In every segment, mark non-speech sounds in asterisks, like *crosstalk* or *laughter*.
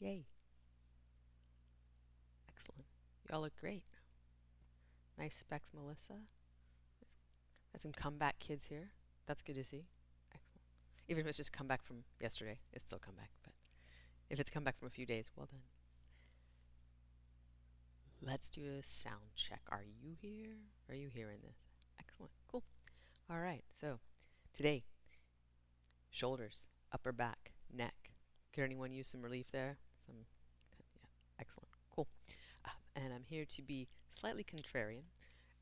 Yay. Excellent. Y'all look great. Nice specs, Melissa. Got some comeback kids here. That's good to see. Excellent. Even if it's just come back from yesterday, it's still come back. But if it's come back from a few days, well done. Let's do a sound check. Are you here? Are you hearing this? Excellent. Cool. All right. So today, shoulders, upper back, neck. Could anyone use some relief there? Some. Yeah. Excellent. Cool. Uh, and I'm here to be slightly contrarian.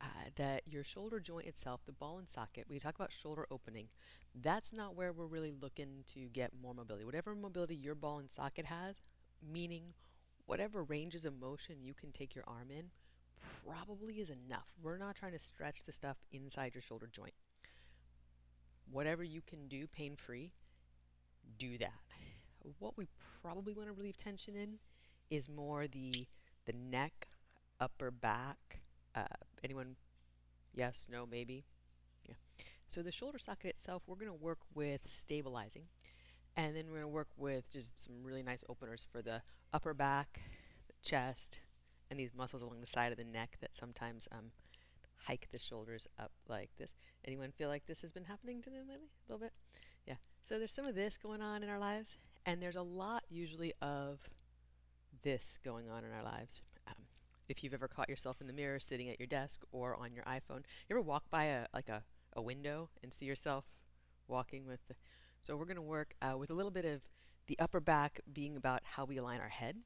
Uh, that your shoulder joint itself, the ball and socket, we talk about shoulder opening, that's not where we're really looking to get more mobility. Whatever mobility your ball and socket has, meaning whatever ranges of motion you can take your arm in, probably is enough. We're not trying to stretch the stuff inside your shoulder joint. Whatever you can do pain free, do that. What we probably want to relieve tension in is more the the neck, upper back. Uh, anyone? Yes, no, maybe. Yeah. So the shoulder socket itself, we're going to work with stabilizing, and then we're going to work with just some really nice openers for the upper back, the chest, and these muscles along the side of the neck that sometimes um, hike the shoulders up like this. Anyone feel like this has been happening to them lately? A little bit? Yeah. So there's some of this going on in our lives, and there's a lot usually of this going on in our lives. Um, if you've ever caught yourself in the mirror sitting at your desk or on your iPhone, you ever walk by a like a, a window and see yourself walking with the, so we're going to work uh, with a little bit of the upper back being about how we align our head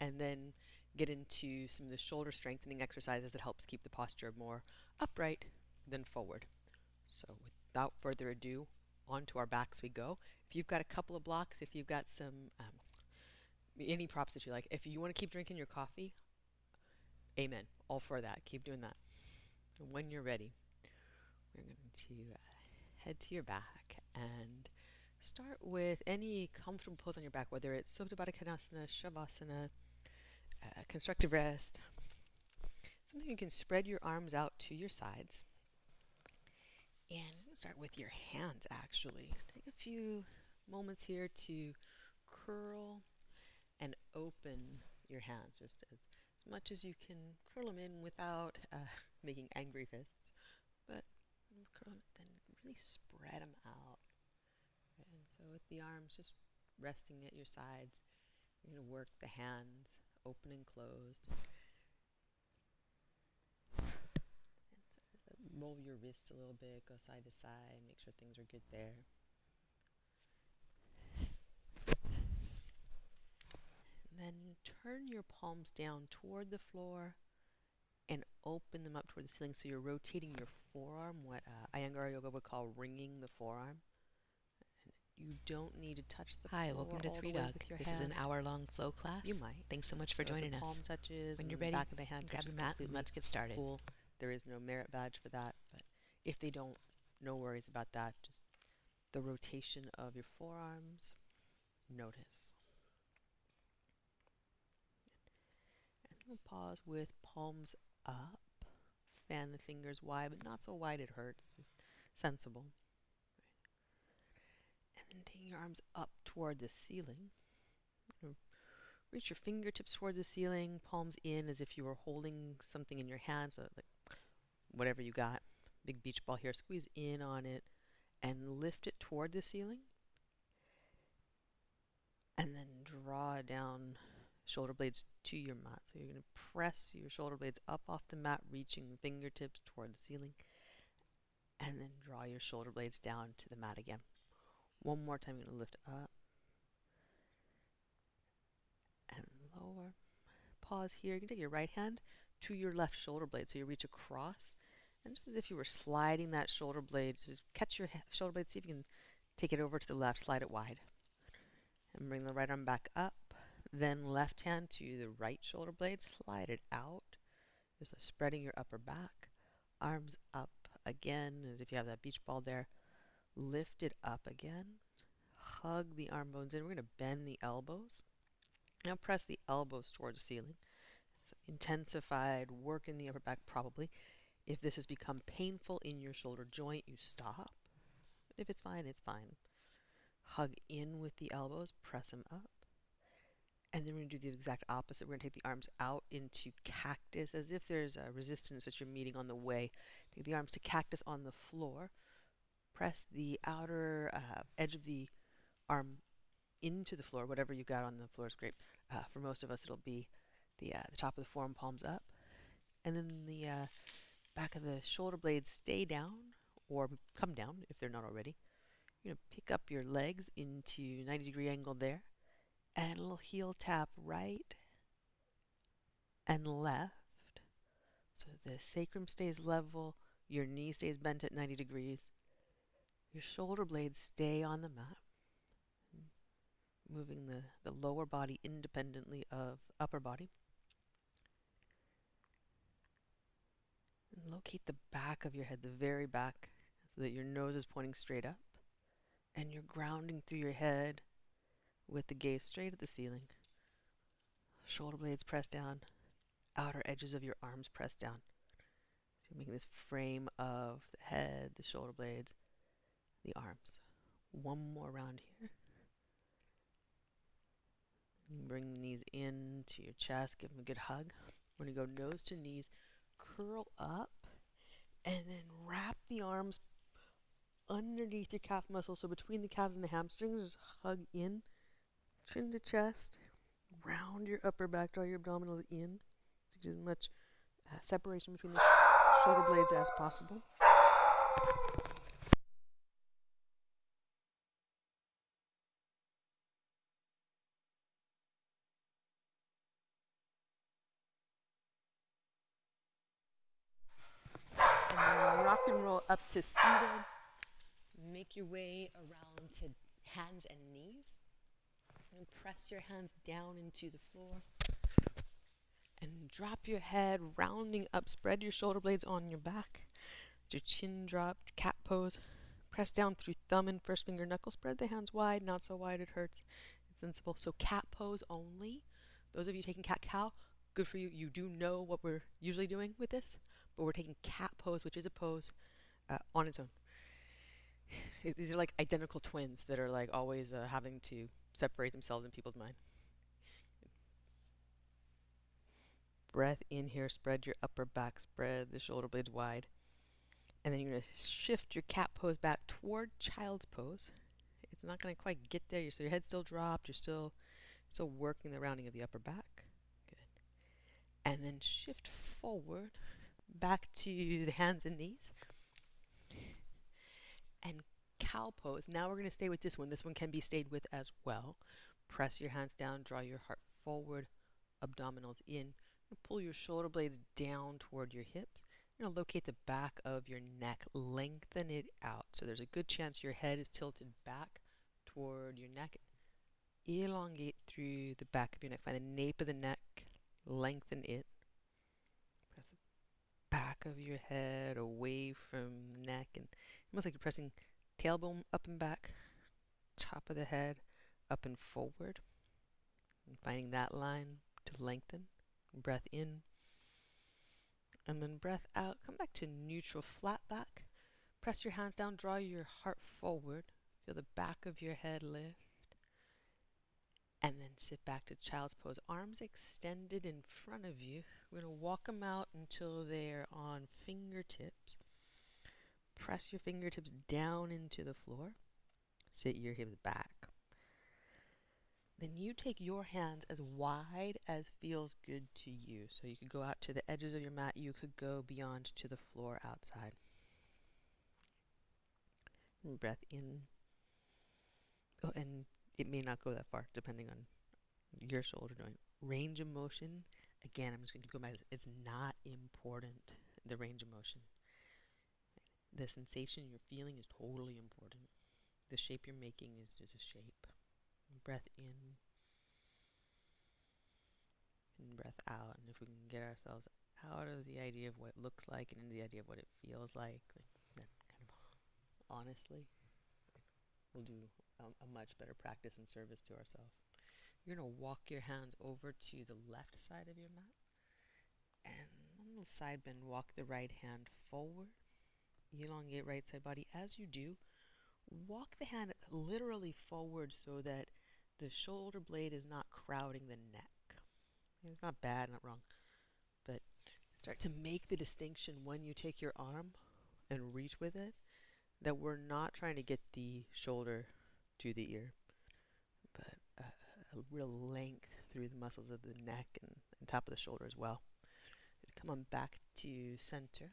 and then get into some of the shoulder strengthening exercises that helps keep the posture more upright than forward. So without further ado, onto our backs we go. If you've got a couple of blocks, if you've got some um, any props that you like, if you want to keep drinking your coffee, amen. All for that. Keep doing that. And when you're ready, we're going to uh, head to your back and start with any comfortable pose on your back, whether it's Supta Baddha Konasana, Shavasana, uh, constructive rest. Something you can spread your arms out to your sides. And start with your hands actually. Take a few moments here to curl and open your hands just as, as much as you can curl them in without uh, *laughs* making angry fists. But curl them, then really spread them out. And so with the arms just resting at your sides, you're going to work the hands open and closed. And so roll your wrists a little bit, go side to side, make sure things are good there. And then turn your palms down toward the floor and open them up toward the ceiling so you're rotating your forearm, what uh, Iyengar Yoga would call wringing the forearm. You don't need to touch the Hi, welcome to Three Dog. This is an hour-long flow class. You might. Thanks so much for So joining us. touches When you're ready, back of the hand grab touches mat and let's get started. Cool. There is no merit badge for that, but if they don't, no worries about that. Just the rotation of your forearms. Notice. And we'll pause with palms up. Fan the fingers wide, but not so wide it hurts. Just sensible. And then take your arms up toward the ceiling. Reach your fingertips toward the ceiling, palms in as if you were holding something in your hands, uh, like whatever you got. Big beach ball here. Squeeze in on it and lift it toward the ceiling. And then draw down shoulder blades to your mat. So you're going to press your shoulder blades up off the mat, reaching fingertips toward the ceiling. And then draw your shoulder blades down to the mat again. One more time, you're going to lift up and lower. Pause here. You can take your right hand to your left shoulder blade. So you reach across. And just as if you were sliding that shoulder blade, just catch your shoulder blade, see if you can take it over to the left, slide it wide. And bring the right arm back up. Then left hand to the right shoulder blade, slide it out. Just spreading your upper back. Arms up again, as if you have that beach ball there. Lift it up again. Hug the arm bones in. We're going to bend the elbows. Now press the elbows towards the ceiling. So intensified work in the upper back, probably. If this has become painful in your shoulder joint, you stop. If it's fine, it's fine. Hug in with the elbows, press them up. And then we're going to do the exact opposite. We're going to take the arms out into cactus as if there's a resistance that you're meeting on the way. Take the arms to cactus on the floor. Press the outer uh, edge of the arm into the floor. Whatever you got on the floor is great. Uh, for most of us, it'll be the, uh, the top of the forearm palms up. And then the uh, back of the shoulder blades stay down or come down if they're not already. You're going to pick up your legs into 90 degree angle there and a little heel tap right and left. So the sacrum stays level, your knee stays bent at 90 degrees, your shoulder blades stay on the mat, moving the, the lower body independently of upper body. Locate the back of your head, the very back, so that your nose is pointing straight up, and you're grounding through your head with the gaze straight at the ceiling. Shoulder blades pressed down, outer edges of your arms pressed down. So you're making this frame of the head, the shoulder blades, the arms. One more round here. Bring the knees in to your chest, give them a good hug. We're going to go nose to knees, curl up, and then wrap the arms underneath your calf muscle. So between the calves and the hamstrings, just hug in chin to chest, round your upper back, draw your abdominals in to get as much uh, separation between the shoulder blades as possible. And then rock and roll up to seated. Make your way around to hands and knees. And press your hands down into the floor. And drop your head, rounding up. Spread your shoulder blades on your back. Your chin dropped, cat pose. Press down through thumb and first finger knuckle. Spread the hands wide, not so wide it hurts. It's sensible. So cat pose only. Those of you taking cat cow, good for you. You do know what we're usually doing with this, but we're taking cat pose, which is a pose uh, on its own. *sighs* These are like identical twins that are like always uh, having to separate themselves in people's mind. Breath in here, spread your upper back, spread the shoulder blades wide. And then you're going to shift your cat pose back toward child's pose. It's not going to quite get there, so your head's still dropped, you're still still working the rounding of the upper back. Good. And then shift forward back to the hands and knees. And cow pose. Now we're going to stay with this one. This one can be stayed with as well. Press your hands down, draw your heart forward, abdominals in. Pull your shoulder blades down toward your hips. You're going to locate the back of your neck, lengthen it out. So there's a good chance your head is tilted back toward your neck. Elongate through the back of your neck. Find the nape of the neck, lengthen it. Press the back of your head away from the neck, and almost like you're pressing tailbone up and back, top of the head up and forward. And finding that line to lengthen. Breath in. And then breath out. Come back to neutral, flat back. Press your hands down, draw your heart forward. Feel the back of your head lift. And then sit back to child's pose. Arms extended in front of you. We're going to walk them out until they're on fingertips. Press your fingertips down into the floor. Sit your hips back. Then you take your hands as wide as feels good to you. So you could go out to the edges of your mat, you could go beyond to the floor outside. And breath in. Oh, and it may not go that far depending on your shoulder joint. Range of motion, again, I'm just going to go back. It's not important, the range of motion. The sensation you're feeling is totally important. The shape you're making is just a shape. Breath in and breath out. And if we can get ourselves out of the idea of what it looks like and into the idea of what it feels like, then kind of honestly, we'll do a, a much better practice and service to ourselves. You're going to walk your hands over to the left side of your mat. And on the side bend, walk the right hand forward. Elongate right side body. As you do, walk the hand literally forward so that the shoulder blade is not crowding the neck. It's not bad, not wrong, but start to make the distinction when you take your arm and reach with it that we're not trying to get the shoulder to the ear, but a, a real length through the muscles of the neck and, and top of the shoulder as well. Come on back to center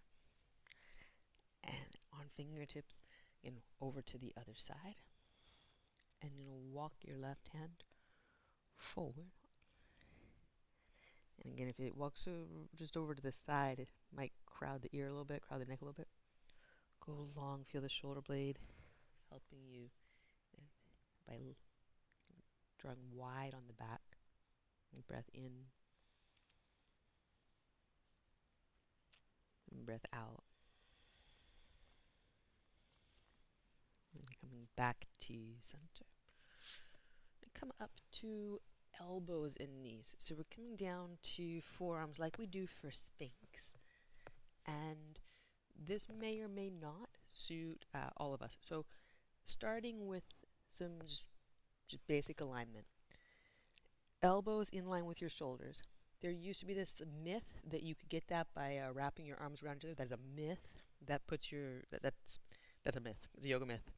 on fingertips and over to the other side. And you know, walk your left hand forward. And again, if it walks just over to the side, it might crowd the ear a little bit, crowd the neck a little bit. Go long, feel the shoulder blade helping you by drawing wide on the back. Breath in. And breath out. And coming back to center. And come up to elbows and knees. So we're coming down to forearms like we do for Sphinx. And this may or may not suit uh, all of us. So starting with some just, just basic alignment. Elbows in line with your shoulders. There used to be this myth that you could get that by uh, wrapping your arms around each other. That's a myth. That puts your that, that's that's a myth. It's a yoga myth.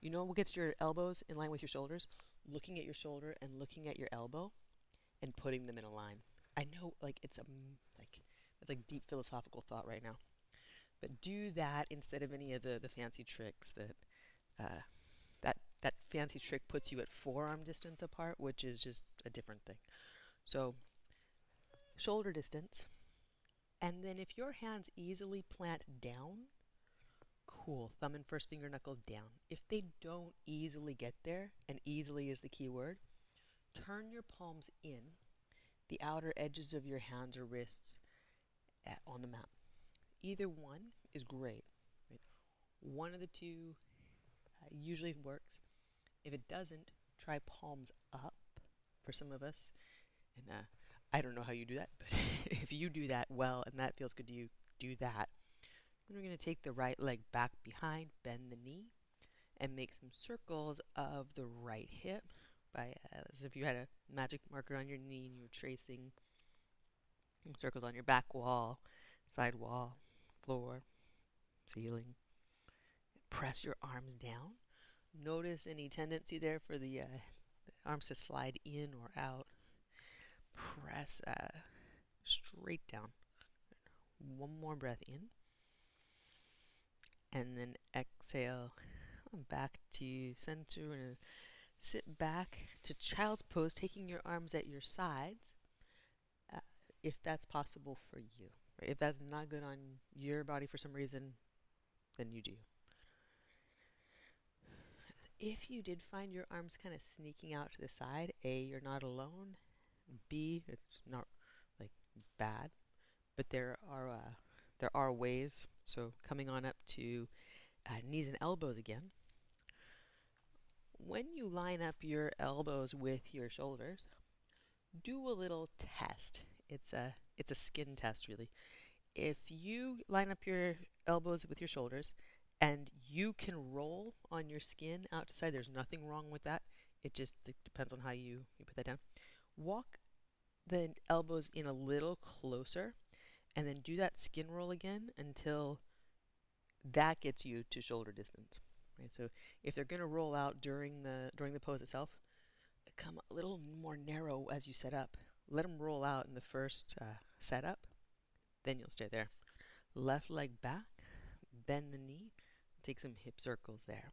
You know what gets your elbows in line with your shoulders? Looking at your shoulder and looking at your elbow, and putting them in a line. I know, like it's a like it's like deep philosophical thought right now. But do that instead of any of the, the fancy tricks that uh, that that fancy trick puts you at forearm distance apart, which is just a different thing. So shoulder distance, and then if your hands easily plant down, cool. Thumb and first finger knuckle down. If they don't easily get there, and easily is the key word, turn your palms in, the outer edges of your hands or wrists at, on the mat. Either one is great. Right? One of the two uh, usually works. If it doesn't, try palms up for some of us. And uh, I don't know how you do that, but *laughs* if you do that well and that feels good to you, do that. Then we're going to take the right leg back behind, bend the knee, and make some circles of the right hip by uh, as if you had a magic marker on your knee and you were tracing circles on your back wall, side wall, floor, ceiling. Press your arms down. Notice any tendency there for the, uh, the arms to slide in or out. Press uh, straight down. One more breath in. And then exhale back to center and sit back to child's pose, taking your arms at your sides, uh, if that's possible for you. Right? If that's not good on your body for some reason, then you do. If you did find your arms kind of sneaking out to the side, A, you're not alone. B, it's not like bad, but there are uh, there are ways. So coming on up to uh, knees and elbows again. When you line up your elbows with your shoulders, do a little test. It's a it's a skin test really. If you line up your elbows with your shoulders and you can roll on your skin out to side, there's nothing wrong with that. It just depends on how you, you put that down. Walk the elbows in a little closer and then do that skin roll again until that gets you to shoulder distance. Right? So if they're going to roll out during the during the pose itself, come a little more narrow as you set up let them roll out in the first uh, setup, then you'll stay there. Left leg back, bend the knee, take some hip circles there.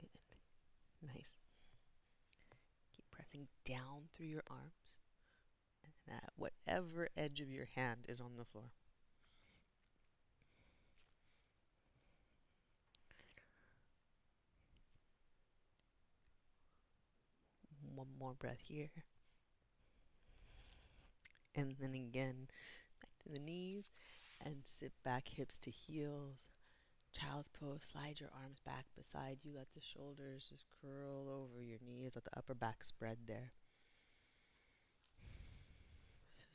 Good. Nice. Keep pressing down through your arms and at whatever edge of your hand is on the floor. One more breath here. And then again, back to the knees and sit back, hips to heels. Child's pose, slide your arms back beside you. Let the shoulders just curl over your knees. Let the upper back spread there.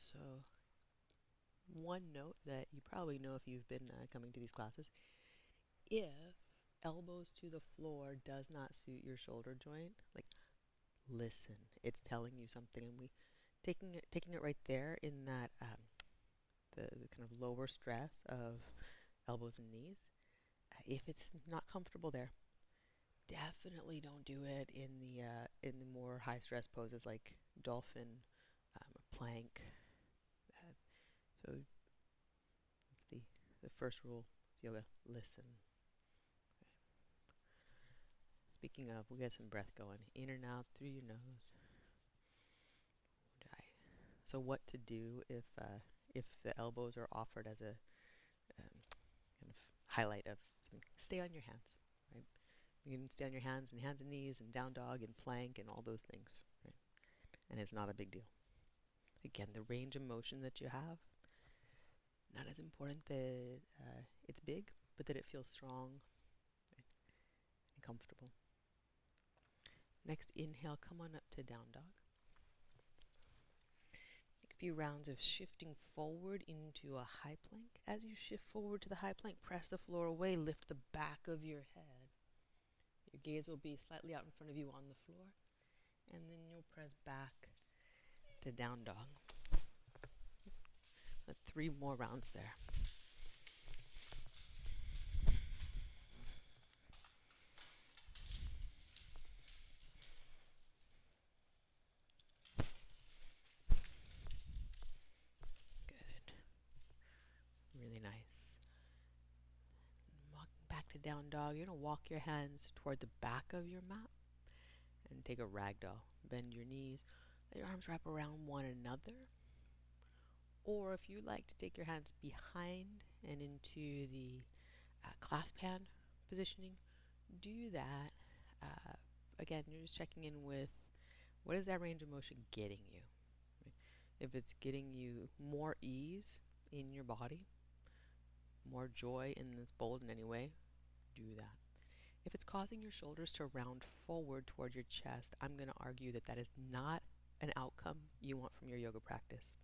So, one note that you probably know if you've been uh, coming to these classes if elbows to the floor does not suit your shoulder joint, like listen, it's telling you something, and we taking it taking it right there in that um, the, the kind of lower stress of elbows and knees. If it's not comfortable there, definitely don't do it in the uh, in the more high stress poses like dolphin, um, plank. Uh, so the the first rule of yoga: listen. Speaking of, we'll get some breath going in and out through your nose. So, what to do if uh, if the elbows are offered as a um, kind of highlight of something? Stay on your hands, right? You can stay on your hands and hands and knees and down dog and plank and all those things, right? And it's not a big deal. Again, the range of motion that you have, not as important that uh, it's big, but that it feels strong right? and comfortable. Next, inhale, come on up to down dog. Few rounds of shifting forward into a high plank. As you shift forward to the high plank, press the floor away, lift the back of your head. Your gaze will be slightly out in front of you on the floor, and then you'll press back to down dog. three more rounds there. to down dog, you're going to walk your hands toward the back of your mat and take a ragdoll. Bend your knees, let your arms wrap around one another. Or if you like to take your hands behind and into the uh, clasp hand positioning, do that. Uh, again, you're just checking in with what is that range of motion getting you? If it's getting you more ease in your body, more joy in this bold in any way, do that. If it's causing your shoulders to round forward toward your chest, I'm going to argue that that is not an outcome you want from your yoga practice.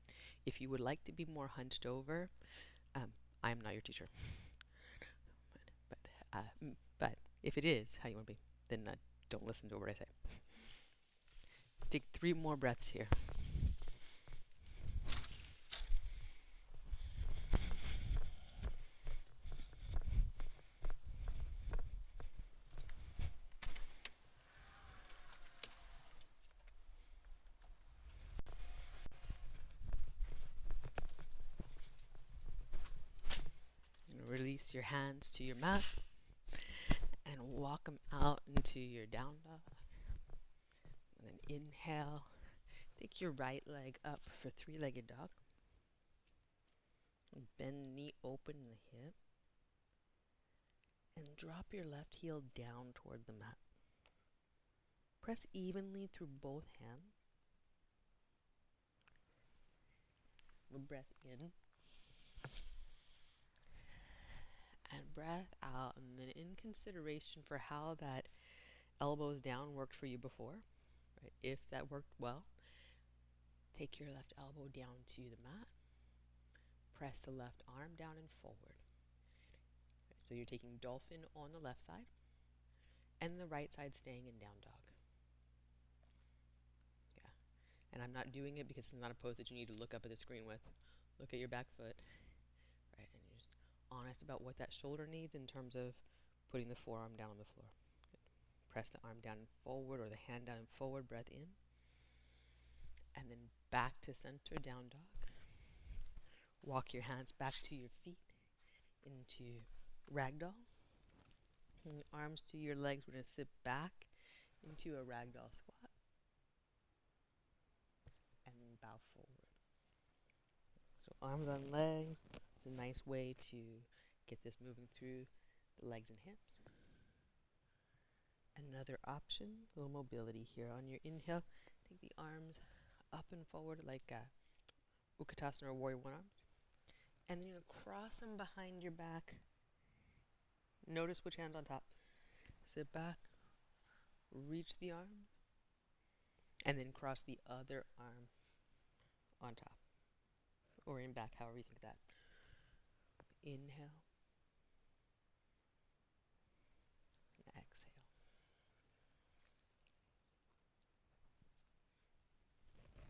If you would like to be more hunched over, um, I am not your teacher. *laughs* but uh, but if it is how you want to be, then uh, don't listen to what I say. Take three more breaths here. release your hands to your mat and walk them out into your down dog. And then inhale. Take your right leg up for three legged dog. And bend the knee, open the hip. And drop your left heel down toward the mat. Press evenly through both hands. Breath in and breath out. And then, in consideration for how that elbows down worked for you before, right? If that worked well, take your left elbow down to the mat. Press the left arm down and forward. So you're taking dolphin on the left side, and the right side staying in down dog. Yeah. And I'm not doing it because it's not a pose that you need to look up at the screen with. Look at your back foot honest about what that shoulder needs in terms of putting the forearm down on the floor. Good. Press the arm down and forward or the hand down and forward, breath in. And then back to center, down dog. Walk your hands back to your feet into ragdoll. And arms to your legs. We're going to sit back into a ragdoll squat. And bow forward. So arms on legs, a nice way to get this moving through the legs and hips. Another option, a little mobility here. On your inhale, take the arms up and forward like uh, Utkatasana or Warrior One Arms. And then you're going to cross them behind your back. Notice which hand's on top. Sit back, reach the arm, and then cross the other arm on top. or in back, however you think of that. Inhale. Exhale.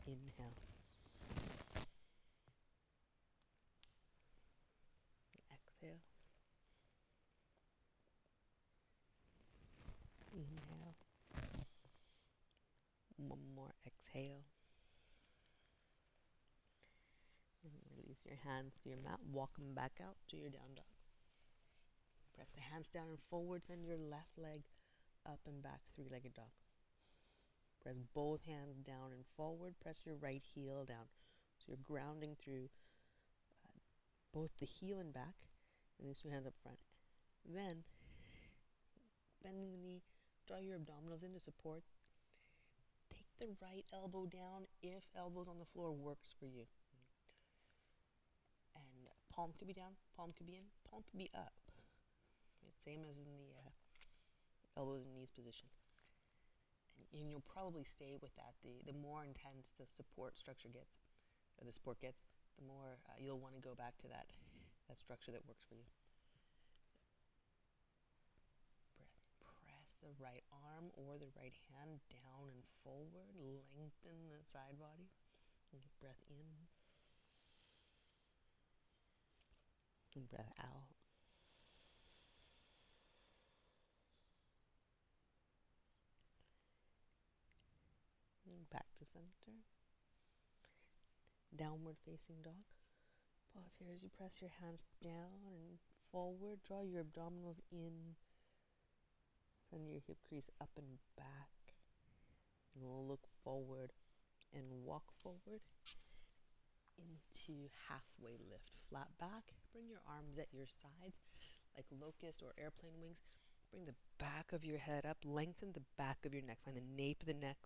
Inhale. Exhale. Inhale. One more exhale. And your hands to your mat. Walk them back out to your down dog. Press the hands down and forward. Send your left leg up and back, three legged dog. Press both hands down and forward. Press your right heel down. So you're grounding through uh, both the heel and back, and these two hands up front. Then, bending the knee, draw your abdominals into support. Take the right elbow down if elbows on the floor works for you. And palm could be down, palm could be in, palm could be up. Same as in the uh, elbows and knees position and you'll probably stay with that. The the more intense the support structure gets, or the support gets, the more uh, you'll want to go back to that that structure that works for you. Breath. Press the right arm or the right hand down and forward. Lengthen the side body. breath in. And breath out. back to center. Downward facing dog. Pause here as you press your hands down and forward. Draw your abdominals in. Send your hip crease up and back. And we'll look forward and walk forward into halfway lift. Flat back. Bring your arms at your sides like locust or airplane wings. Bring the back of your head up. Lengthen the back of your neck. Find the nape of the neck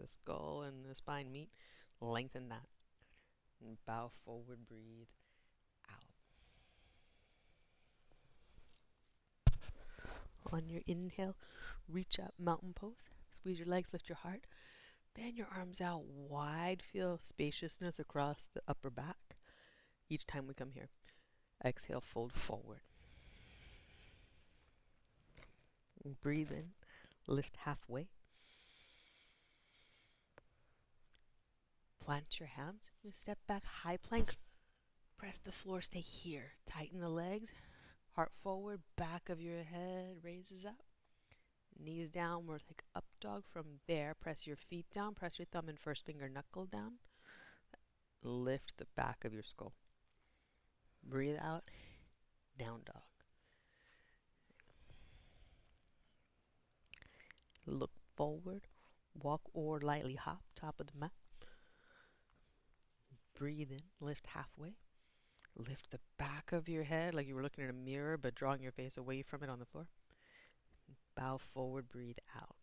the skull and the spine meet, lengthen that. And bow forward, breathe out. On your inhale, reach up, mountain pose. Squeeze your legs, lift your heart. Bend your arms out wide. Feel spaciousness across the upper back each time we come here. Exhale, fold forward. Breathe in, lift halfway. Plant your hands. step back, high plank. Press the floor, stay here. Tighten the legs. Heart forward, back of your head raises up. Knees down, we're like up dog from there. Press your feet down, press your thumb and first finger knuckle down. Lift the back of your skull. Breathe out, down dog. Look forward, walk or lightly hop, top of the mat. Breathe in, lift halfway. Lift the back of your head like you were looking in a mirror, but drawing your face away from it on the floor. Bow forward, breathe out.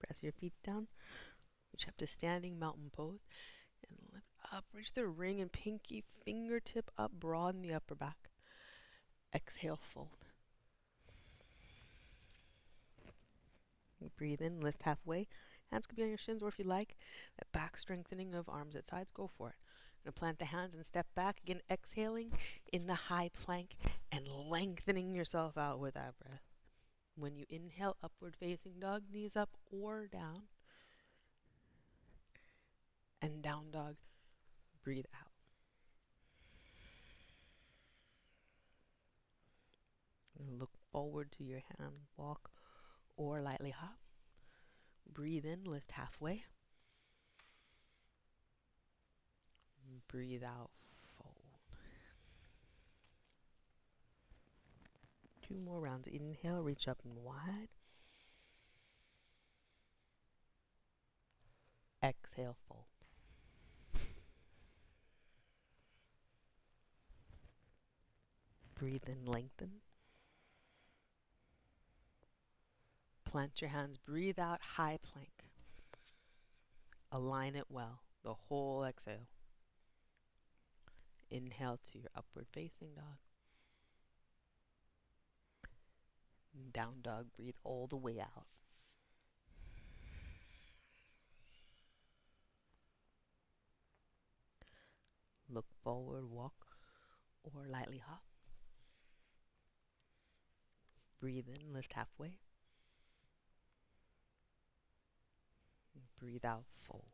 Press your feet down. Reach up to standing mountain pose. Up. Reach the ring and pinky fingertip up. Broaden the upper back. Exhale, fold. Breathe in, lift halfway. Hands could be on your shins, or if you like, that back strengthening of arms at sides, go for it. Gonna plant the hands and step back. Again, exhaling in the high plank and lengthening yourself out with that breath. When you inhale, upward facing dog, knees up or down. And down dog, breathe out. Look forward to your hand, walk or lightly hop. Breathe in, lift halfway. Breathe out, fold. Two more rounds. Inhale, reach up and wide. Exhale, fold. Breathe in, lengthen. Plant your hands, breathe out, high plank. Align it well, the whole exhale. Inhale to your upward facing dog. Down dog, breathe all the way out. Look forward, walk, or lightly hop. Breathe in, lift halfway. Breathe out, fold.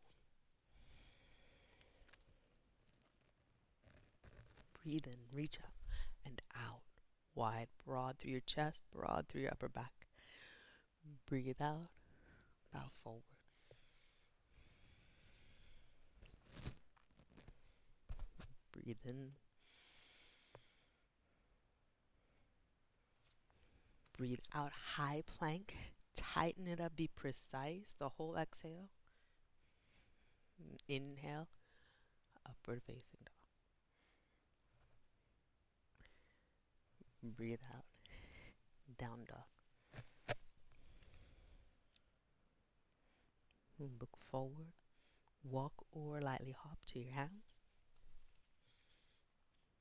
Breathe in, reach up and out. Wide, broad through your chest, broad through your upper back. Breathe out, bow forward. Breathe in. Breathe out, high plank. Tighten it up, be precise the whole exhale. Mm, inhale, upward facing dog. Breathe out, down dog. Look forward, walk or lightly hop to your hands.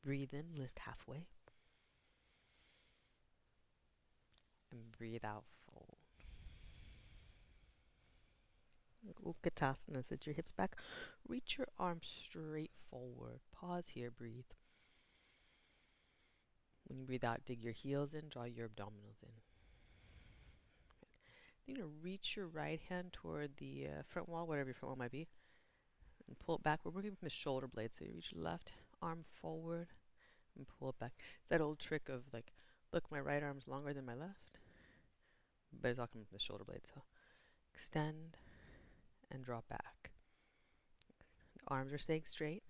Breathe in, lift halfway. And breathe out, fold. Utkatasana, sit your hips back. Reach your arms straight forward. Pause here, breathe. When you breathe out, dig your heels in, draw your abdominals in. You're going to reach your right hand toward the uh, front wall, whatever your front wall might be, and pull it back. We're working from the shoulder blade, so you reach your left arm forward and pull it back. That old trick of like, look, my right arm's longer than my left, but it's all coming from the shoulder blade. So extend and draw back. The arms are staying straight.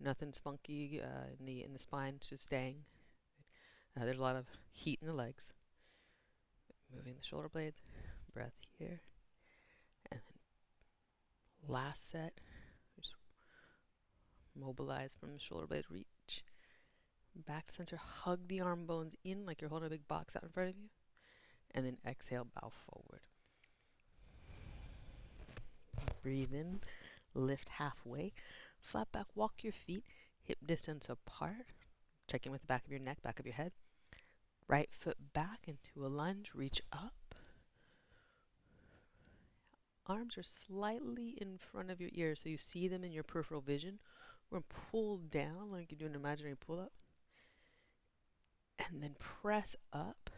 Nothing's funky uh, in the in the spine. It's just staying. Uh, there's a lot of heat in the legs. Moving the shoulder blades. Breath here. And then last set. Just mobilize from the shoulder blade. Reach. Back center. Hug the arm bones in like you're holding a big box out in front of you. And then exhale, bow forward. Breathe in. Lift halfway. Flat back. Walk your feet hip distance apart. Check in with the back of your neck, back of your head. Right foot back into a lunge, reach up. Arms are slightly in front of your ears so you see them in your peripheral vision. We're going to pull down like you do an imaginary pull up. And then press up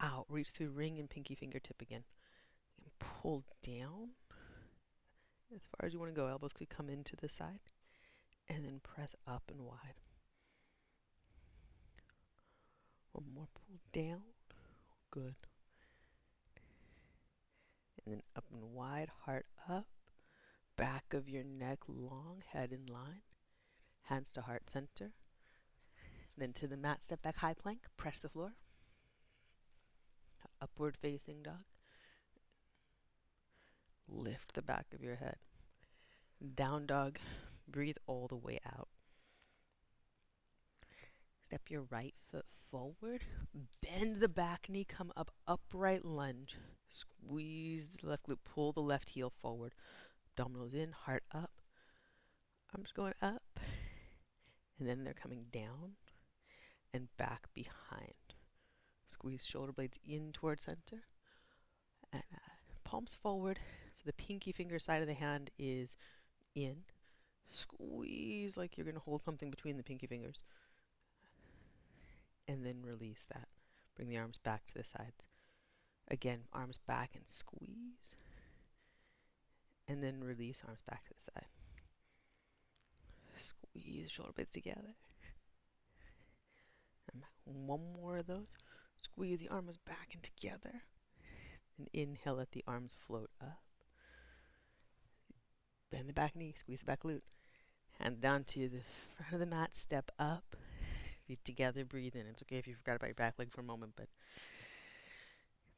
out. Reach through ring and pinky fingertip again. And pull down as far as you want to go. Elbows could come into the side. And then press up and wide. One more pull down. Good. And then up and wide, heart up. Back of your neck long, head in line. Hands to heart center. Then to the mat, step back, high plank. Press the floor. Upward facing dog. Lift the back of your head. Down dog. Breathe all the way out. Step your right foot forward. Bend the back knee. Come up. Upright lunge. Squeeze the left glute. Pull the left heel forward. Abdominals in. Heart up. Arms going up. And then they're coming down and back behind. Squeeze shoulder blades in towards center. And uh, palms forward. So the pinky finger side of the hand is in. Squeeze like you're going to hold something between the pinky fingers and then release that. Bring the arms back to the sides. Again, arms back and squeeze. And then release arms back to the side. Squeeze shoulder blades together. And one more of those. Squeeze the arms back and together. And inhale, let the arms float up. Bend the back knee, squeeze the back glute. Hand down to the front of the mat, step up. Feet together, breathe in. It's okay if you forgot about your back leg for a moment, but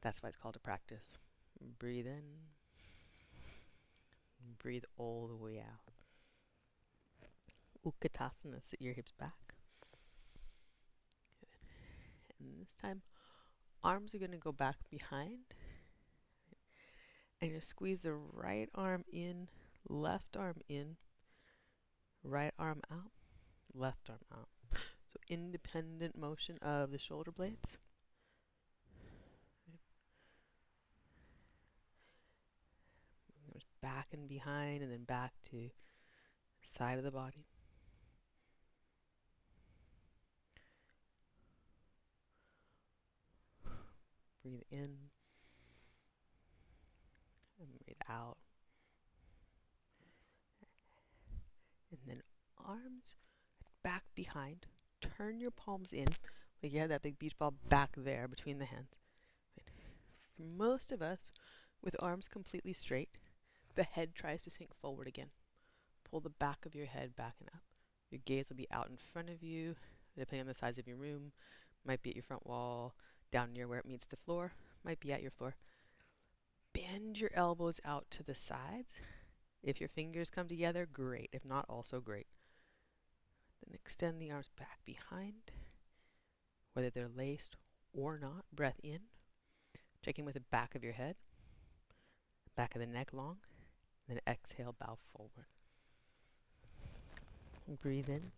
that's why it's called a practice. Breathe in. Breathe all the way out. Utkatasana, sit your hips back. Good. And this time, arms are going to go back behind. And you squeeze the right arm in, left arm in, right arm out, left arm out. So independent motion of the shoulder blades. Back and behind, and then back to side of the body. Breathe in and breathe out. And then arms back behind. Turn your palms in. Like you have that big beach ball back there between the hands. Right. For most of us, with arms completely straight, the head tries to sink forward again. Pull the back of your head back and up. Your gaze will be out in front of you, depending on the size of your room. Might be at your front wall, down near where it meets the floor, might be at your floor. Bend your elbows out to the sides. If your fingers come together, great. If not, also great. Then extend the arms back behind, whether they're laced or not. Breath in, checking with the back of your head, back of the neck long. Then exhale, bow forward. Breathe in,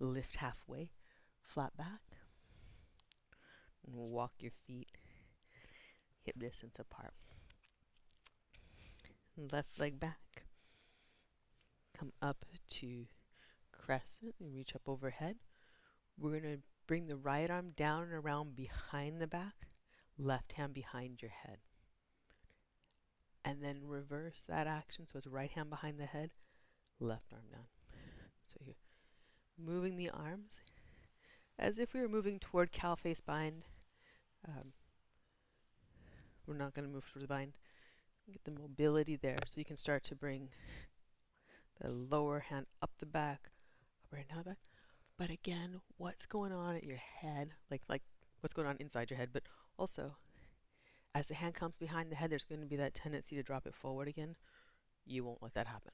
lift halfway, flat back. And walk your feet hip distance apart. Left leg back. Come up to crescent and reach up overhead. We're going to bring the right arm down and around behind the back, left hand behind your head. And then reverse that action. So it's right hand behind the head, left arm down. So you're moving the arms as if we were moving toward cow face bind. Um, we're not going to move towards the bind. Get the mobility there so you can start to bring the lower hand up the back, upper hand down the back. But again, what's going on at your head? Like like what's going on inside your head, but also as the hand comes behind the head, there's going to be that tendency to drop it forward again. You won't let that happen.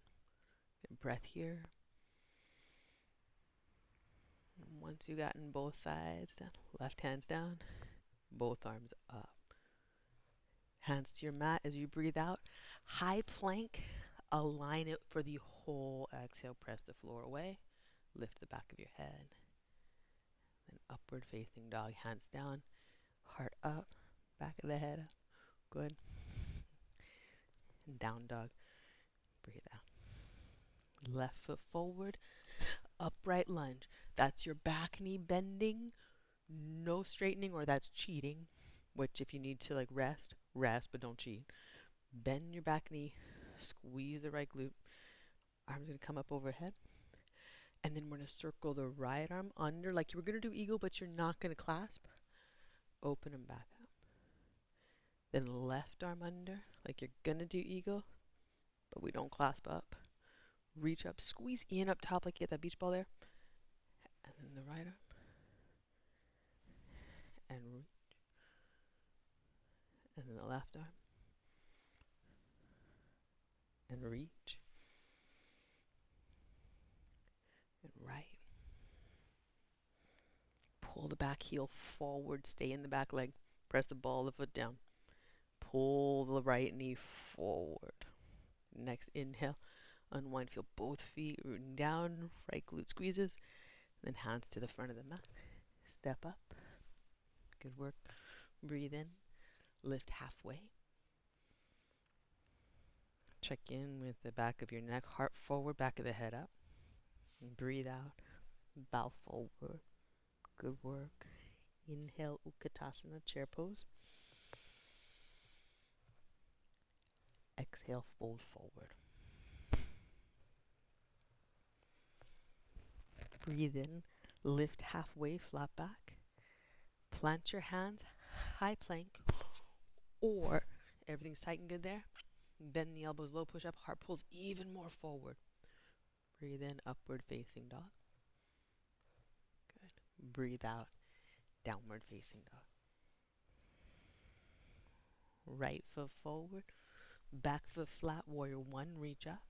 breath here. And once you've gotten both sides left hands down, both arms up. Hands to your mat as you breathe out. High plank. Align it for the whole exhale. Press the floor away. Lift the back of your head. Then upward facing dog. Hands down. Heart up. Back of the head up. Good. And down dog. Breathe out. Left foot forward. Upright lunge. That's your back knee bending. No straightening or that's cheating. Which if you need to like rest, rest, but don't cheat. Bend your back knee. Squeeze the right glute. Arms gonna come up overhead. And then we're gonna circle the right arm under like you were gonna do eagle, but you're not gonna clasp. Open them back up. Then left arm under, like you're gonna do eagle, but we don't clasp up. Reach up, squeeze in up top like you get that beach ball there. And then the right arm. And reach. And then the left arm. And reach. And right. Pull the back heel forward, stay in the back leg. Press the ball of the foot down. Pull the right knee forward. Next inhale, unwind, feel both feet rooting down, right glute squeezes, then hands to the front of the mat. Step up. Good work. Breathe in, lift halfway. Check in with the back of your neck, heart forward, back of the head up. And breathe out, bow forward. Good work. Inhale, Utkatasana, chair pose. Exhale, fold forward. Breathe in, lift halfway, flat back. Plant your hands, high plank, or everything's tight and good there. Bend the elbows low, push up, heart pulls even more forward. Breathe in, upward facing dog. Good. Breathe out, downward facing dog. Right foot forward, back foot flat, warrior one, reach up.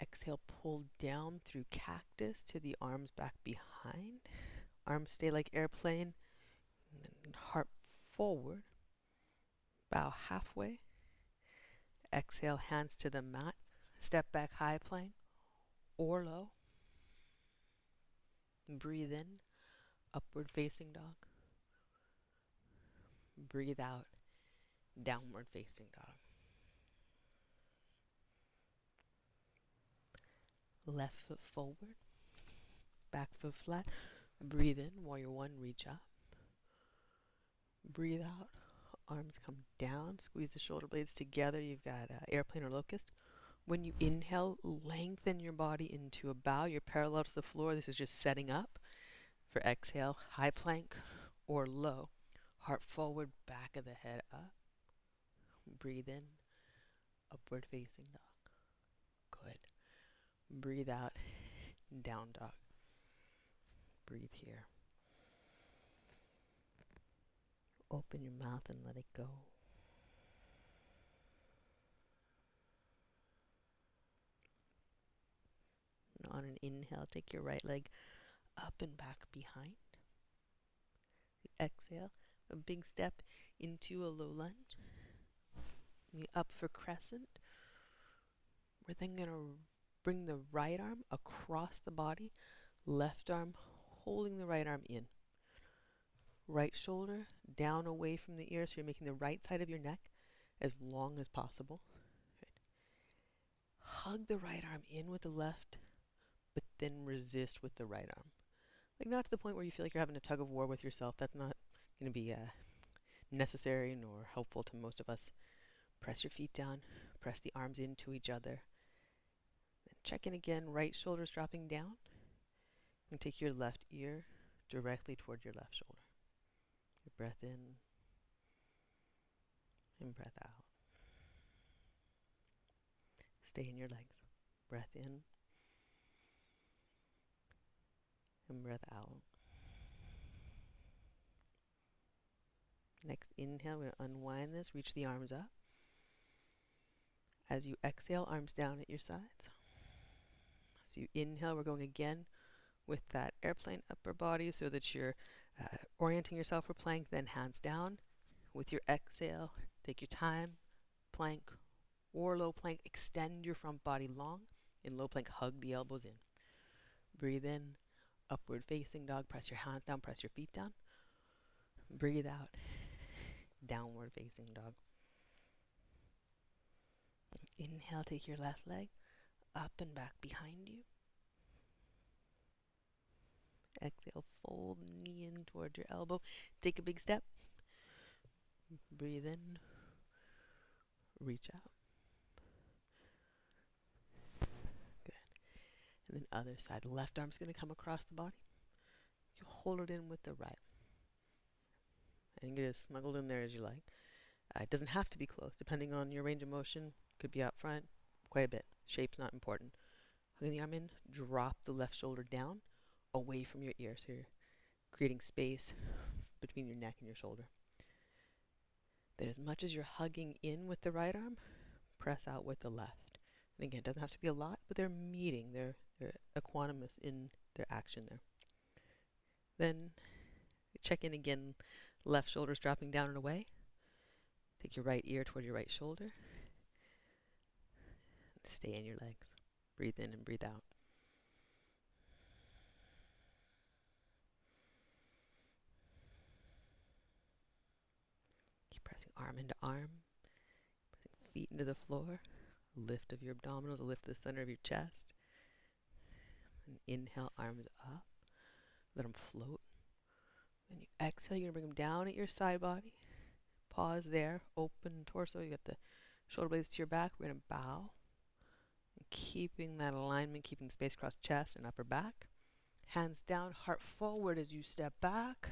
Exhale, pull down through cactus to the arms back behind. Arms stay like airplane. Heart forward. Bow halfway. Exhale, hands to the mat. Step back high plank or low. Breathe in, upward facing dog. Breathe out, downward facing dog. left foot forward, back foot flat. Breathe in, warrior one, reach up. Breathe out, arms come down, squeeze the shoulder blades together. You've got uh, airplane or locust. When you inhale, lengthen your body into a bow. You're parallel to the floor. This is just setting up. For exhale, high plank or low. Heart forward, back of the head up. Breathe in, upward facing dog. Good. Breathe out, down dog. Breathe here. Open your mouth and let it go. And on an inhale, take your right leg up and back behind. Exhale, a big step into a low lunge. We up for crescent. We're then going to bring the right arm across the body, left arm holding the right arm in. Right shoulder down away from the ear, so you're making the right side of your neck as long as possible. Right. Hug the right arm in with the left, but then resist with the right arm. Like, not to the point where you feel like you're having a tug of war with yourself. That's not going to be uh, necessary nor helpful to most of us. Press your feet down, press the arms into each other. Then check in again, right shoulder's dropping down. And take your left ear directly toward your left shoulder. Your breath in and breath out. Stay in your legs. Breath in and breath out. Next inhale, we're going to unwind this, reach the arms up. As you exhale, arms down at your sides. So you inhale, we're going again with that airplane upper body so that you're uh, orienting yourself for plank, then hands down. With your exhale, take your time, plank or low plank, extend your front body long. In low plank, hug the elbows in. Breathe in, upward facing dog, press your hands down, press your feet down. Breathe out, downward facing dog. Inhale, take your left leg up and back behind you. Exhale, fold the knee in towards your elbow. Take a big step. Breathe in. Reach out. Good. And then other side. Left arm's going to come across the body. You hold it in with the right. And get as snuggled in there as you like. Uh, it doesn't have to be close, depending on your range of motion. Could be out front, quite a bit. Shape's not important. Hugging the arm in, drop the left shoulder down, away from your ear. So you're creating space between your neck and your shoulder. Then as much as you're hugging in with the right arm, press out with the left. And again, it doesn't have to be a lot, but they're meeting. They're, they're equanimous in their action there. Then check in again, left shoulder's dropping down and away. Take your right ear toward your right shoulder. Stay in your legs. Breathe in and breathe out. Keep pressing arm into arm, feet into the floor. Lift of your abdominals, lift the center of your chest. And inhale, arms up. Let them float. And you exhale, you're to bring them down at your side body. Pause there. Open torso. You got the shoulder blades to your back. We're to bow keeping that alignment, keeping space across chest and upper back. Hands down, heart forward as you step back.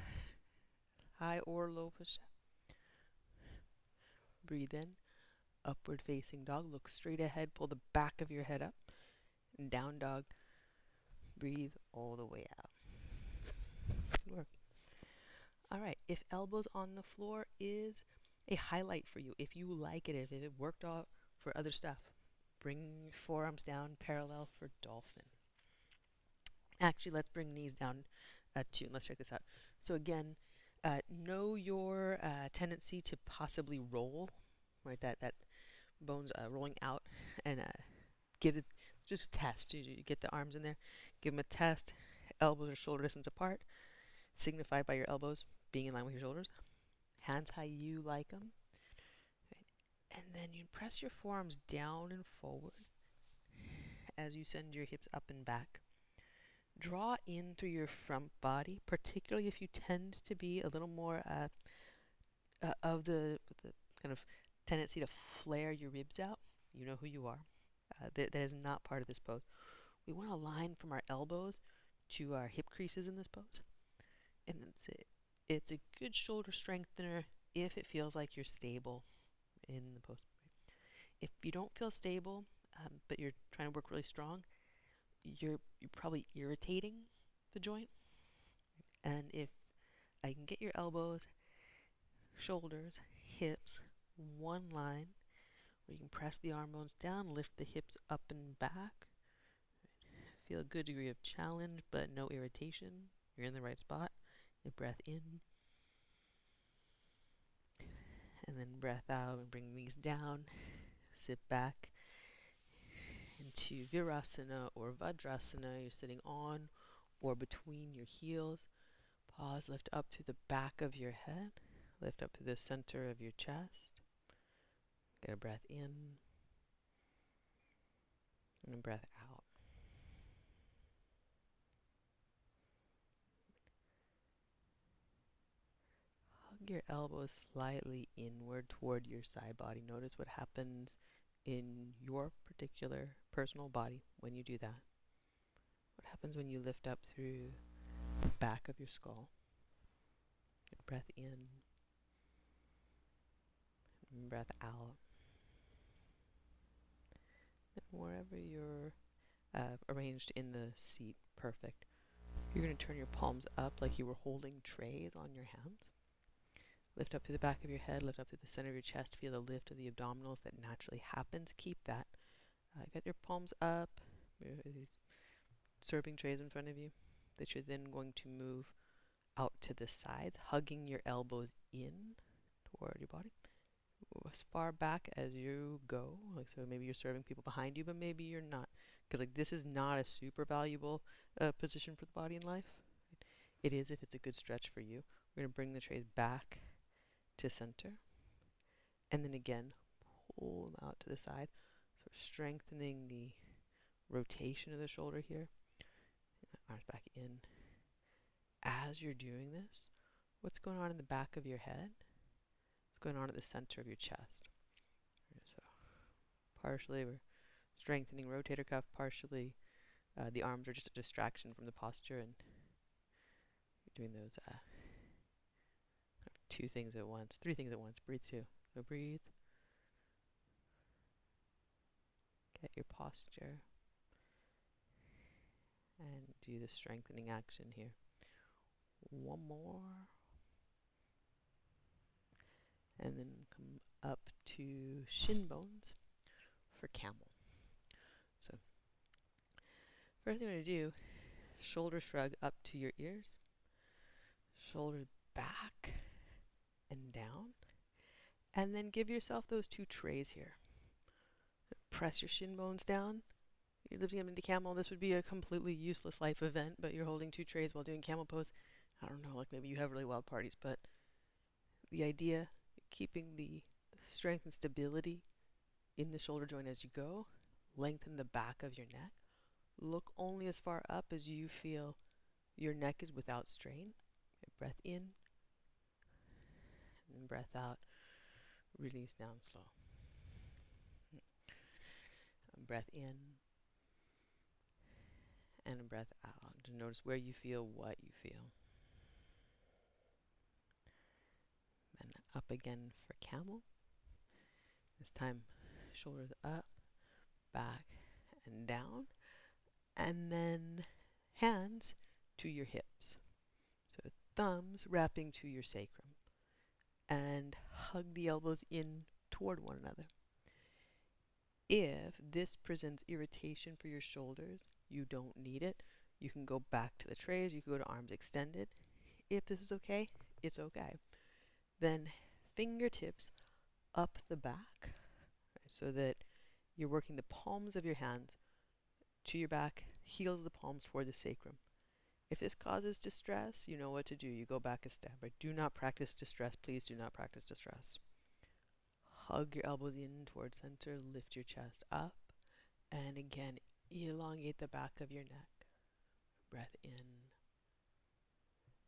High or low push up. Breathe in. Upward facing dog. Look straight ahead. Pull the back of your head up. And down dog. Breathe all the way out. Good work. All right. If elbows on the floor is a highlight for you, if you like it, if it worked out for other stuff, Bring forearms down parallel for dolphin. Actually, let's bring knees down uh, too. Let's check this out. So again, uh, know your uh, tendency to possibly roll, right? That that bones uh, rolling out, *laughs* and uh, give it just a test. You, you get the arms in there, give them a test. Elbows or shoulder distance apart, signified by your elbows being in line with your shoulders. Hands how you like them. And then you press your forearms down and forward as you send your hips up and back. Draw in through your front body, particularly if you tend to be a little more uh, uh, of the, the kind of tendency to flare your ribs out. You know who you are. Uh, that, that is not part of this pose. We want to line from our elbows to our hip creases in this pose. And it's a, it's a good shoulder strengthener if it feels like you're stable in the pose. If you don't feel stable, um, but you're trying to work really strong, you're you're probably irritating the joint. And if I can get your elbows, shoulders, hips, one line, where you can press the arm bones down, lift the hips up and back. Feel a good degree of challenge, but no irritation. You're in the right spot. And breath in. And then breath out and bring these down. Sit back into Virasana or Vajrasana. You're sitting on or between your heels. Pause, lift up to the back of your head. Lift up to the center of your chest. Get a breath in and a breath out. Hug your elbows slightly inward toward your side body. Notice what happens in your particular personal body when you do that. What happens when you lift up through the back of your skull? Get breath in breath out. Wherever you're uh, arranged in the seat, perfect. You're going to turn your palms up like you were holding trays on your hands. Lift up to the back of your head, lift up to the center of your chest. Feel the lift of the abdominals that naturally happens. Keep that. Uh, get your palms up. These serving trays in front of you that you're then going to move out to the sides, hugging your elbows in toward your body. As far back as you go. Like so maybe you're serving people behind you, but maybe you're not. Because like this is not a super valuable uh, position for the body in life. It is if it's a good stretch for you. We're to bring the trays back to center. And then again, pull them out to the side. So strengthening the rotation of the shoulder here. Arms back in. As you're doing this, what's going on in the back of your head? Going on at the center of your chest? So partially we're strengthening rotator cuff, partially uh, the arms are just a distraction from the posture and you're doing those uh, two things at once, three things at once. Breathe too. So breathe. Get your posture. And do the strengthening action here. One more. And then come up to shin bones for camel. So, first thing I'm going to do, shoulder shrug up to your ears. Shoulder back and down. And then give yourself those two trays here. Press your shin bones down. You're lifting them into camel. This would be a completely useless life event, but you're holding two trays while doing camel pose. I don't know, like maybe you have really wild parties, but the idea, keeping the strength and stability in the shoulder joint as you go, lengthen the back of your neck. Look only as far up as you feel your neck is without strain. Breath in, and breath out. Release down slow. Breath in and breath out. Notice where you feel what you feel. Then up again for camel. This time, shoulders up, back, and down. And then hands to your hips. So thumbs wrapping to your sacrum and hug the elbows in toward one another. If this presents irritation for your shoulders, you don't need it. You can go back to the trays, you can go to arms extended. If this is okay, it's okay. Then fingertips up the back right, so that you're working the palms of your hands to your back, heel of the palms toward the sacrum. If this causes distress, you know what to do. You go back a step. But do not practice distress. Please do not practice distress. Hug your elbows in towards center. Lift your chest up. And again, elongate the back of your neck. Breath in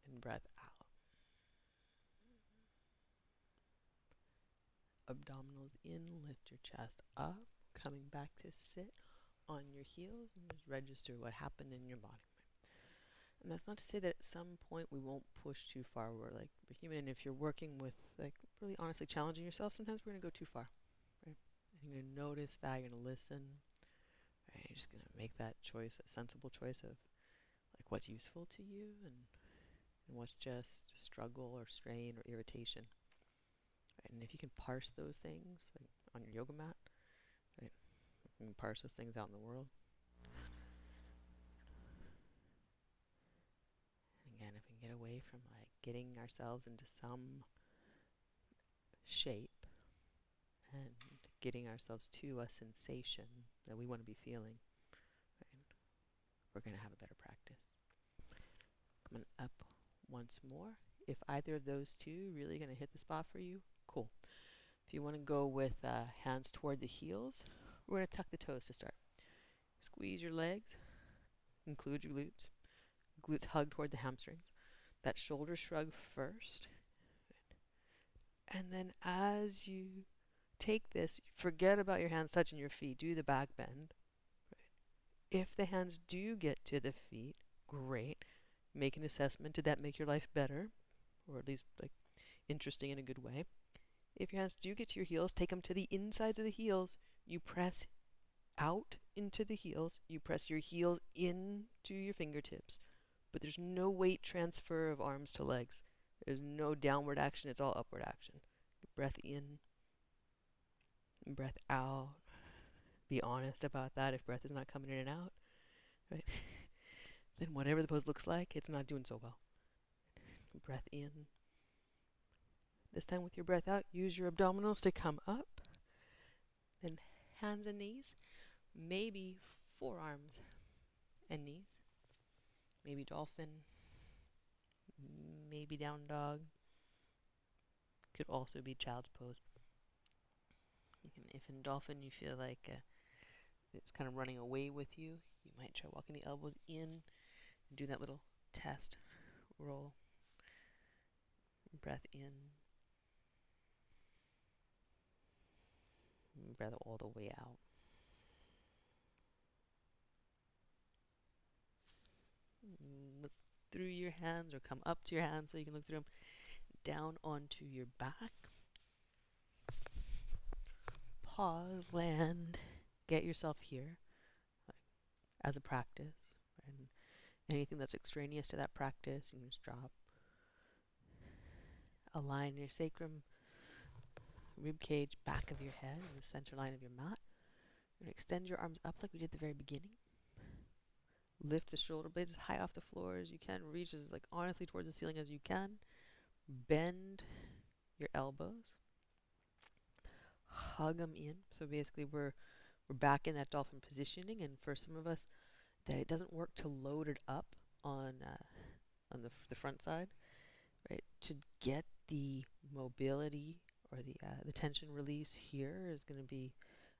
and breath out. Abdominals in, lift your chest up, coming back to sit on your heels and just register what happened in your body. And that's not to say that at some point we won't push too far. We're like we're human, and if you're working with like really honestly challenging yourself, sometimes we're gonna go too far. Right? And you're gonna notice that. You're gonna listen. Right? You're just gonna make that choice, a sensible choice of like what's useful to you and and what's just struggle or strain or irritation. And if you can parse those things like on your yoga mat, right? Parse those things out in the world. And again, if we can get away from like getting ourselves into some shape and getting ourselves to a sensation that we want to be feeling, right, we're going to have a better practice. Coming up once more. If either of those two really going to hit the spot for you, you want to go with uh, hands toward the heels, we're going to tuck the toes to start. Squeeze your legs, include your glutes glutes hug toward the hamstrings. That shoulder shrug first. And then as you take this, forget about your hands touching your feet. Do the back bend. If the hands do get to the feet, great. Make an assessment. Did that make your life better? Or at least like interesting in a good way. If your hands do get to your heels, take them to the insides of the heels. You press out into the heels. You press your heels into your fingertips but there's no weight transfer of arms to legs. There's no downward action, it's all upward action. Breath in, breath out. Be honest about that if breath is not coming in and out, right? *laughs* then whatever the pose looks like, it's not doing so well. Breath in. This time with your breath out, use your abdominals to come up. Then hands and knees, maybe forearms and knees maybe dolphin, maybe down dog. Could also be child's pose. if in dolphin you feel like uh, it's kind of running away with you, you might try walking the elbows in and do that little test roll. Breath in. Breath all the way out. look through your hands or come up to your hands so you can look through them down onto your back. Pause, land, get yourself here as a practice. And anything that's extraneous to that practice, you can just drop. Align your sacrum, rib cage, back of your head, the center line of your mat. You're going to extend your arms up like we did at the very beginning lift the shoulder blades as high off the floor as you can. Reach as like honestly towards the ceiling as you can. Bend your elbows. Hug them in. So basically, we're we're back in that dolphin positioning, and for some of us, that it doesn't work to load it up on uh, on the the front side, right? To get the mobility or the uh, the tension release here is going to be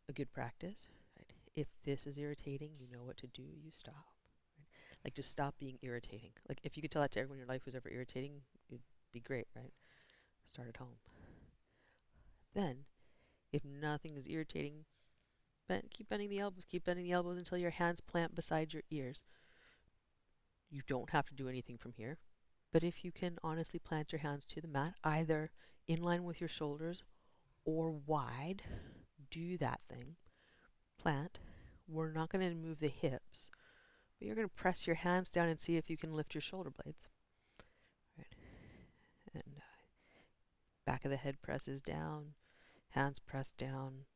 a good practice. Right? If this is irritating, you know what to do. You stop. Like, just stop being irritating. Like, if you could tell that to everyone in your life who's ever irritating, it'd be great, right? Start at home. Then, if nothing is irritating, bend, keep bending the elbows. Keep bending the elbows until your hands plant beside your ears. You don't have to do anything from here. But if you can honestly plant your hands to the mat, either in line with your shoulders or wide, do that thing. Plant. We're not going to move the hips but you're going to press your hands down and see if you can lift your shoulder blades. Right. And uh, back of the head presses down, hands press down.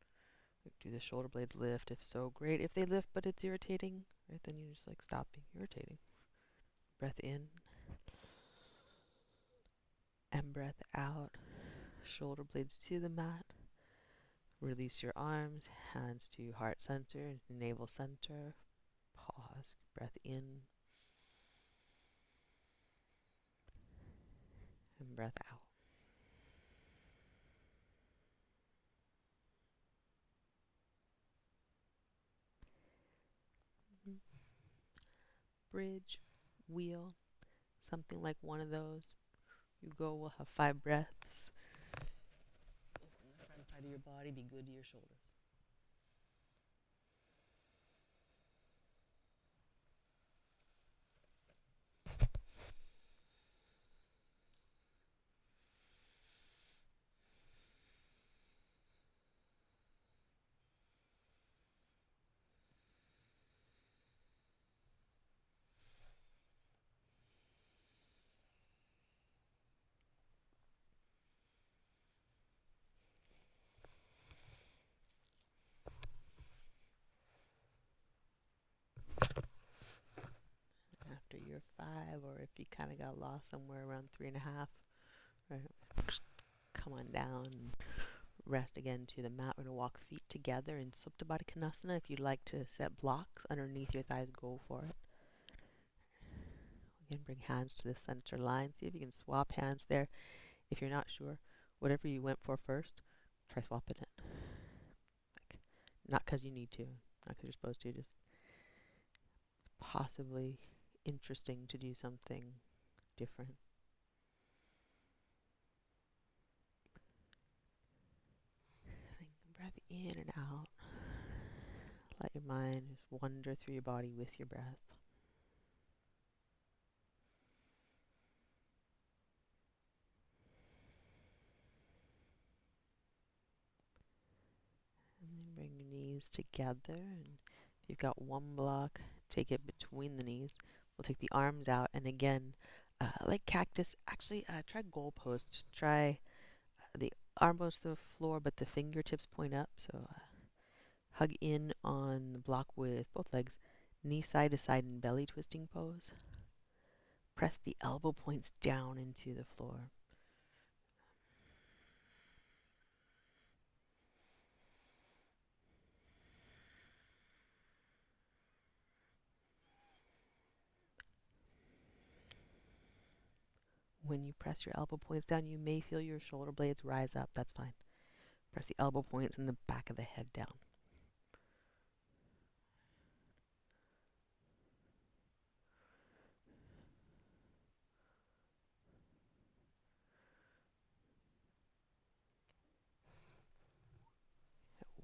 Do the shoulder blades lift? If so, great. If they lift but it's irritating, right, then you just like stop being irritating. Breath in and breath out. Shoulder blades to the mat. Release your arms, hands to heart center, navel center. Pause breath in and breath out. bridge, wheel, something like one of those. You go, we'll have five breaths. Side of your body, be good to your shoulders. Five, or if you kind of got lost somewhere around three and a half, right, come on down rest again to the mat. We're going to walk feet together in Supta Baddha Konasana. If you'd like to set blocks underneath your thighs, go for it. Again, bring hands to the center line. See if you can swap hands there. If you're not sure, whatever you went for first, try swapping it. Like, not because you need to, not because you're supposed to, just possibly interesting to do something different. breath in and out. Let your mind just wander through your body with your breath. And then bring your knees together. And if you've got one block, take it between the knees. We'll take the arms out, and again, uh, like cactus, actually uh, try goalpost. Try uh, the arm goes to the floor, but the fingertips point up. So uh, hug in on the block with both legs, knee side to side in belly twisting pose. Press the elbow points down into the floor. When you press your elbow points down, you may feel your shoulder blades rise up. That's fine. Press the elbow points and the back of the head down.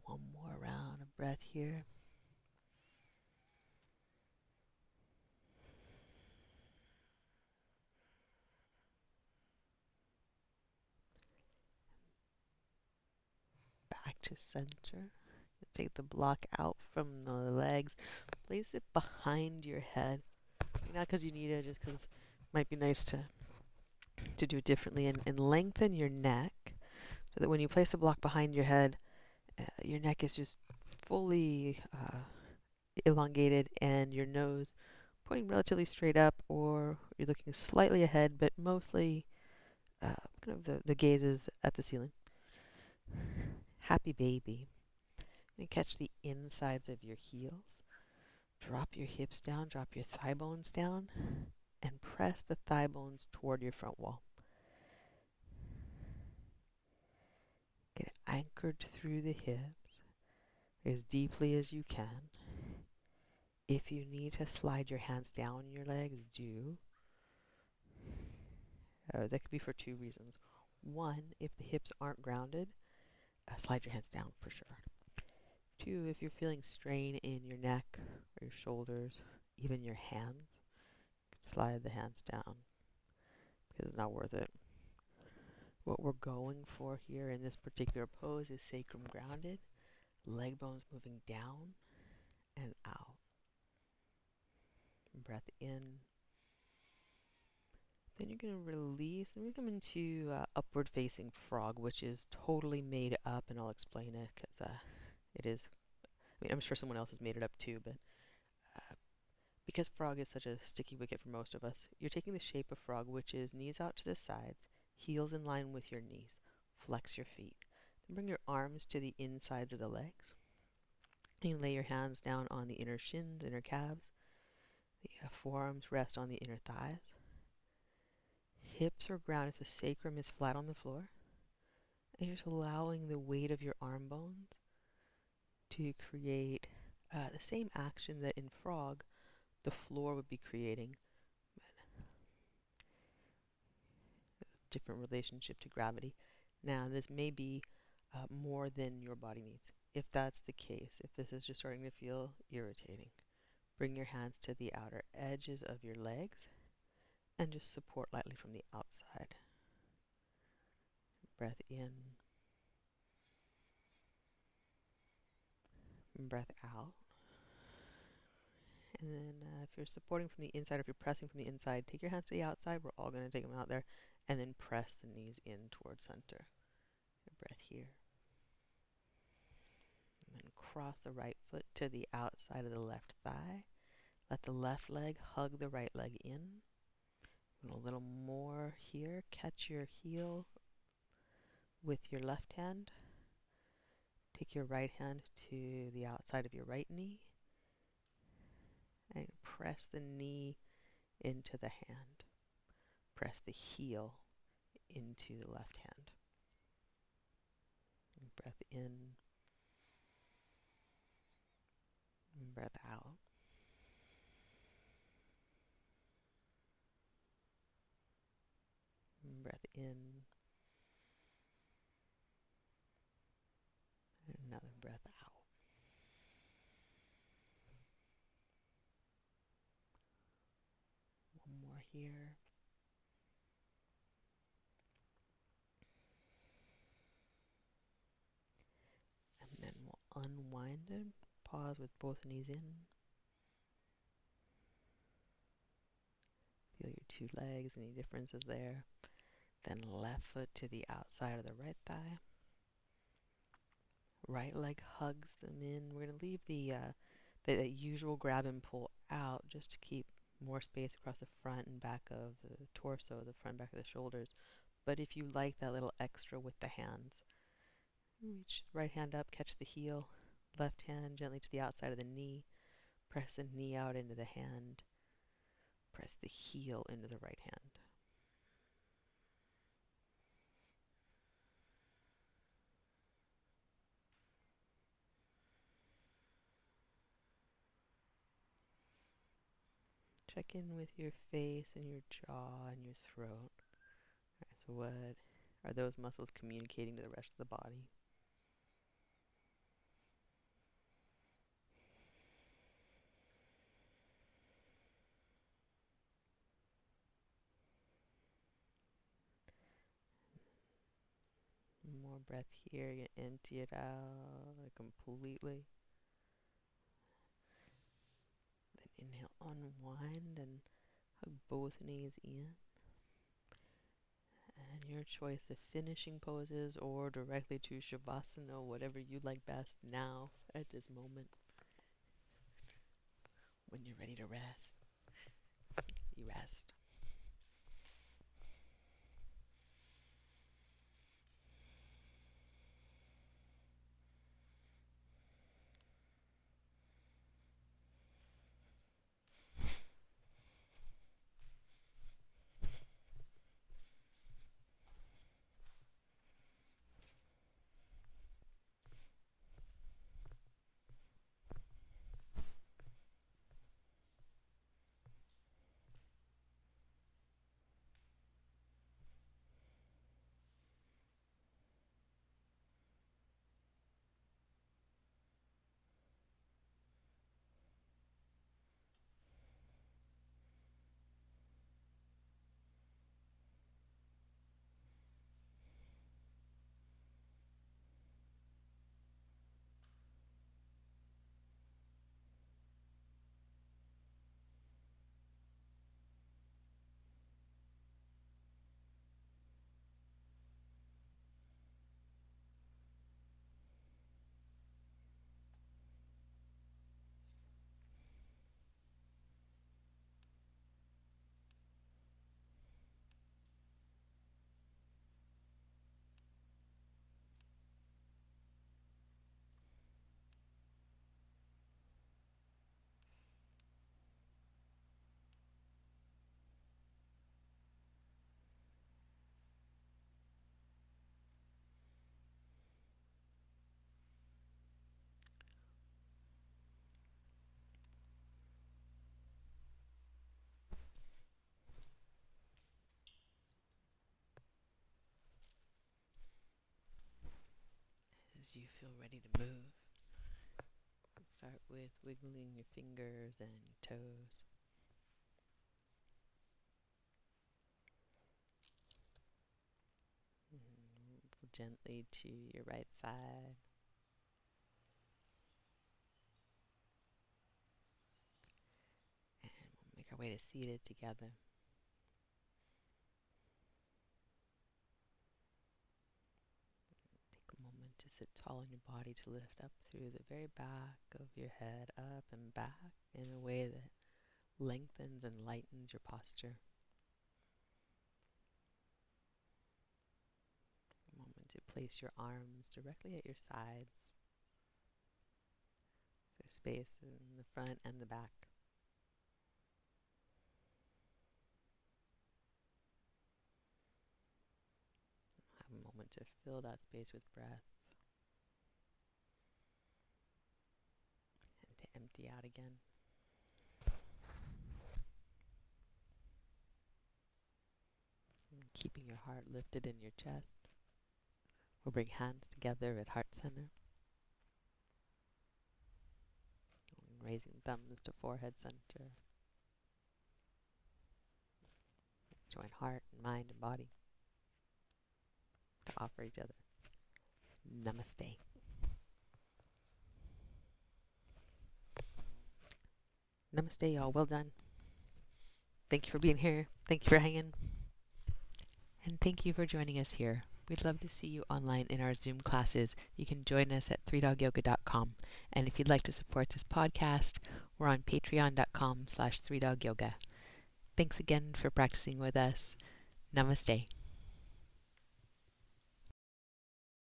One more round of breath here. To center. Take the block out from the legs. Place it behind your head. Not because you need it, just because it might be nice to to do it differently. And, and lengthen your neck so that when you place the block behind your head, uh, your neck is just fully uh, elongated and your nose pointing relatively straight up or you're looking slightly ahead, but mostly uh, kind of the, the gaze is at the ceiling happy baby. And catch the insides of your heels. Drop your hips down, drop your thigh bones down, and press the thigh bones toward your front wall. Get anchored through the hips as deeply as you can. If you need to slide your hands down your legs, do. Uh, that could be for two reasons. One, if the hips aren't grounded, uh, slide your hands down for sure. Two, if you're feeling strain in your neck or your shoulders, even your hands, slide the hands down because it's not worth it. What we're going for here in this particular pose is sacrum grounded, leg bones moving down and out. Breath in then you're going to release, and we come into uh, upward facing frog, which is totally made up, and I'll explain it because uh, it is. I mean, I'm sure someone else has made it up too, but uh, because frog is such a sticky wicket for most of us, you're taking the shape of frog, which is knees out to the sides, heels in line with your knees. Flex your feet. Then bring your arms to the insides of the legs. You lay your hands down on the inner shins, inner calves. The uh, forearms rest on the inner thighs hips are grounded, the sacrum is flat on the floor. And you're just allowing the weight of your arm bones to create uh, the same action that in frog the floor would be creating different relationship to gravity. Now, this may be uh, more than your body needs. If that's the case, if this is just starting to feel irritating, bring your hands to the outer edges of your legs and just support lightly from the outside. Breath in. Breath out. And then uh, if you're supporting from the inside, or if you're pressing from the inside, take your hands to the outside. We're all going to take them out there. And then press the knees in towards center. Your breath here. And then cross the right foot to the outside of the left thigh. Let the left leg hug the right leg in. And a little more here. Catch your heel with your left hand. Take your right hand to the outside of your right knee and press the knee into the hand. Press the heel into the left hand. And breath in. And breath out. And breath in. And another breath out. One more here. And then we'll unwind it. Pause with both knees in. Feel your two legs, any differences there. Then left foot to the outside of the right thigh. Right leg hugs them in. We're going to leave the, uh, the, the usual grab and pull out just to keep more space across the front and back of the torso, the front back of the shoulders. But if you like that little extra with the hands, reach right hand up, catch the heel, left hand gently to the outside of the knee, press the knee out into the hand, press the heel into the right hand. Check in with your face and your jaw and your throat. Right, so what are those muscles communicating to the rest of the body? More breath here. You empty it out completely. Inhale, unwind and hug both knees in. And your choice of finishing poses or directly to Shavasana, whatever you like best now at this moment. When you're ready to rest, as you feel ready to move. Start with wiggling your fingers and toes. Move gently to your right side. And we'll make our way to seated together. Sit tall in your body to lift up through the very back of your head, up and back in a way that lengthens and lightens your posture. A moment to place your arms directly at your sides. There's space in the front and the back. Have a moment to fill that space with breath. Empty out again. And keeping your heart lifted in your chest. We'll bring hands together at heart center. And raising thumbs to forehead center. Join heart and mind and body to offer each other. Namaste. Namaste, y'all. Well done. Thank you for being here. Thank you for hanging. And thank you for joining us here. We'd love to see you online in our Zoom classes. You can join us at 3dogyoga.com. And if you'd like to support this podcast, we're on patreon.com slash 3dogyoga. Thanks again for practicing with us. Namaste.